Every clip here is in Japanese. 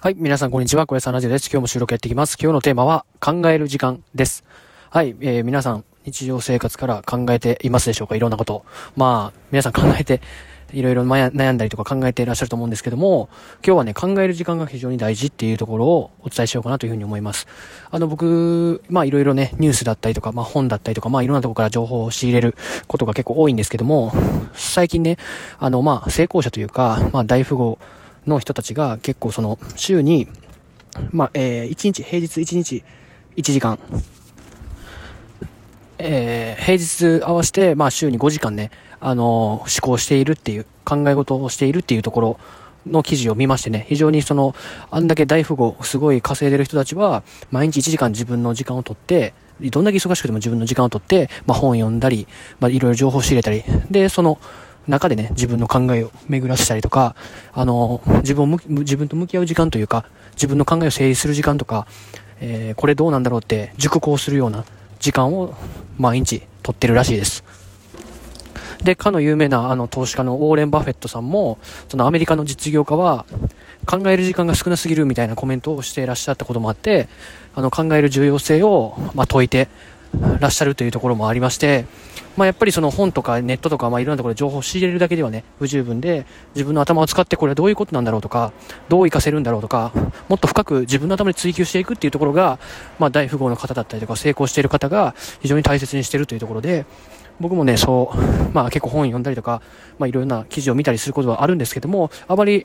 はい、皆さんこんにちは、小屋さんラジオです。今日も収録やっていきます。今日のテーマは、考える時間です。はい、えー、皆さん、日常生活から考えていますでしょうか？いろんなこと。まあ、皆さん考えて、いろいろ悩んだりとか考えていらっしゃると思うんですけども、今日はね、考える時間が非常に大事っていうところをお伝えしようかなというふうに思います。あの、僕、まあいろいろね、ニュースだったりとか、まあ本だったりとか、まあいろんなところから情報を仕入れることが結構多いんですけども、最近ね、あの、まあ成功者というか、まあ大富豪、の人たちが結構その週に、まあ、えー、1日、平日1日1時間、えー、平日合わせて、まあ週に5時間ね、あのー、思考しているっていう、考え事をしているっていうところの記事を見ましてね、非常にその、あんだけ大富豪、すごい稼いでる人たちは、毎日1時間自分の時間をとって、どんだけ忙しくても自分の時間をとって、まあ本読んだり、まあいろいろ情報を仕入れたり、で、その、中でね、自分の考えを巡らせたりとか、あの、自分を自分と向き合う時間というか、自分の考えを整理する時間とか、えー、これどうなんだろうって熟考するような時間を毎日取ってるらしいです。で、かの有名なあの投資家のウォーレン・バフェットさんも、そのアメリカの実業家は、考える時間が少なすぎるみたいなコメントをしていらっしゃったこともあって、あの考える重要性を、まあ、解いてらっしゃるというところもありまして、まあ、やっぱりその本とかネットとか、まあ、いろんなところで情報を仕入れるだけではね、不十分で、自分の頭を使ってこれはどういうことなんだろうとか、どう活かせるんだろうとか、もっと深く自分の頭で追求していくっていうところが、まあ、大富豪の方だったりとか、成功している方が非常に大切にしているというところで、僕もね、そう、まあ結構本読んだりとか、まあいろんな記事を見たりすることはあるんですけども、あまり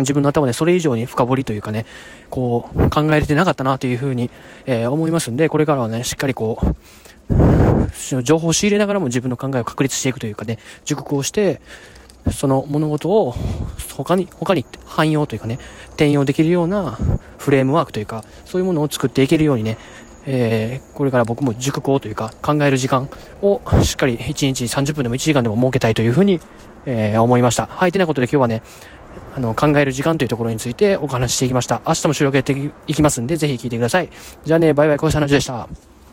自分の頭でそれ以上に深掘りというかね、こう考えれてなかったなというふうに、えー、思いますんで、これからはね、しっかりこう、情報を仕入れながらも自分の考えを確立していくというかね、熟考して、その物事を他に、他に汎用というかね、転用できるようなフレームワークというか、そういうものを作っていけるようにね、えー、これから僕も熟考というか考える時間をしっかり1日30分でも1時間でも設けたいというふうに、えー、思いました。はい、てなことで今日はね、あの、考える時間というところについてお話ししていきました。明日も収録やっていきますんで、ぜひ聞いてください。じゃあね、バイバイ、小石話でした。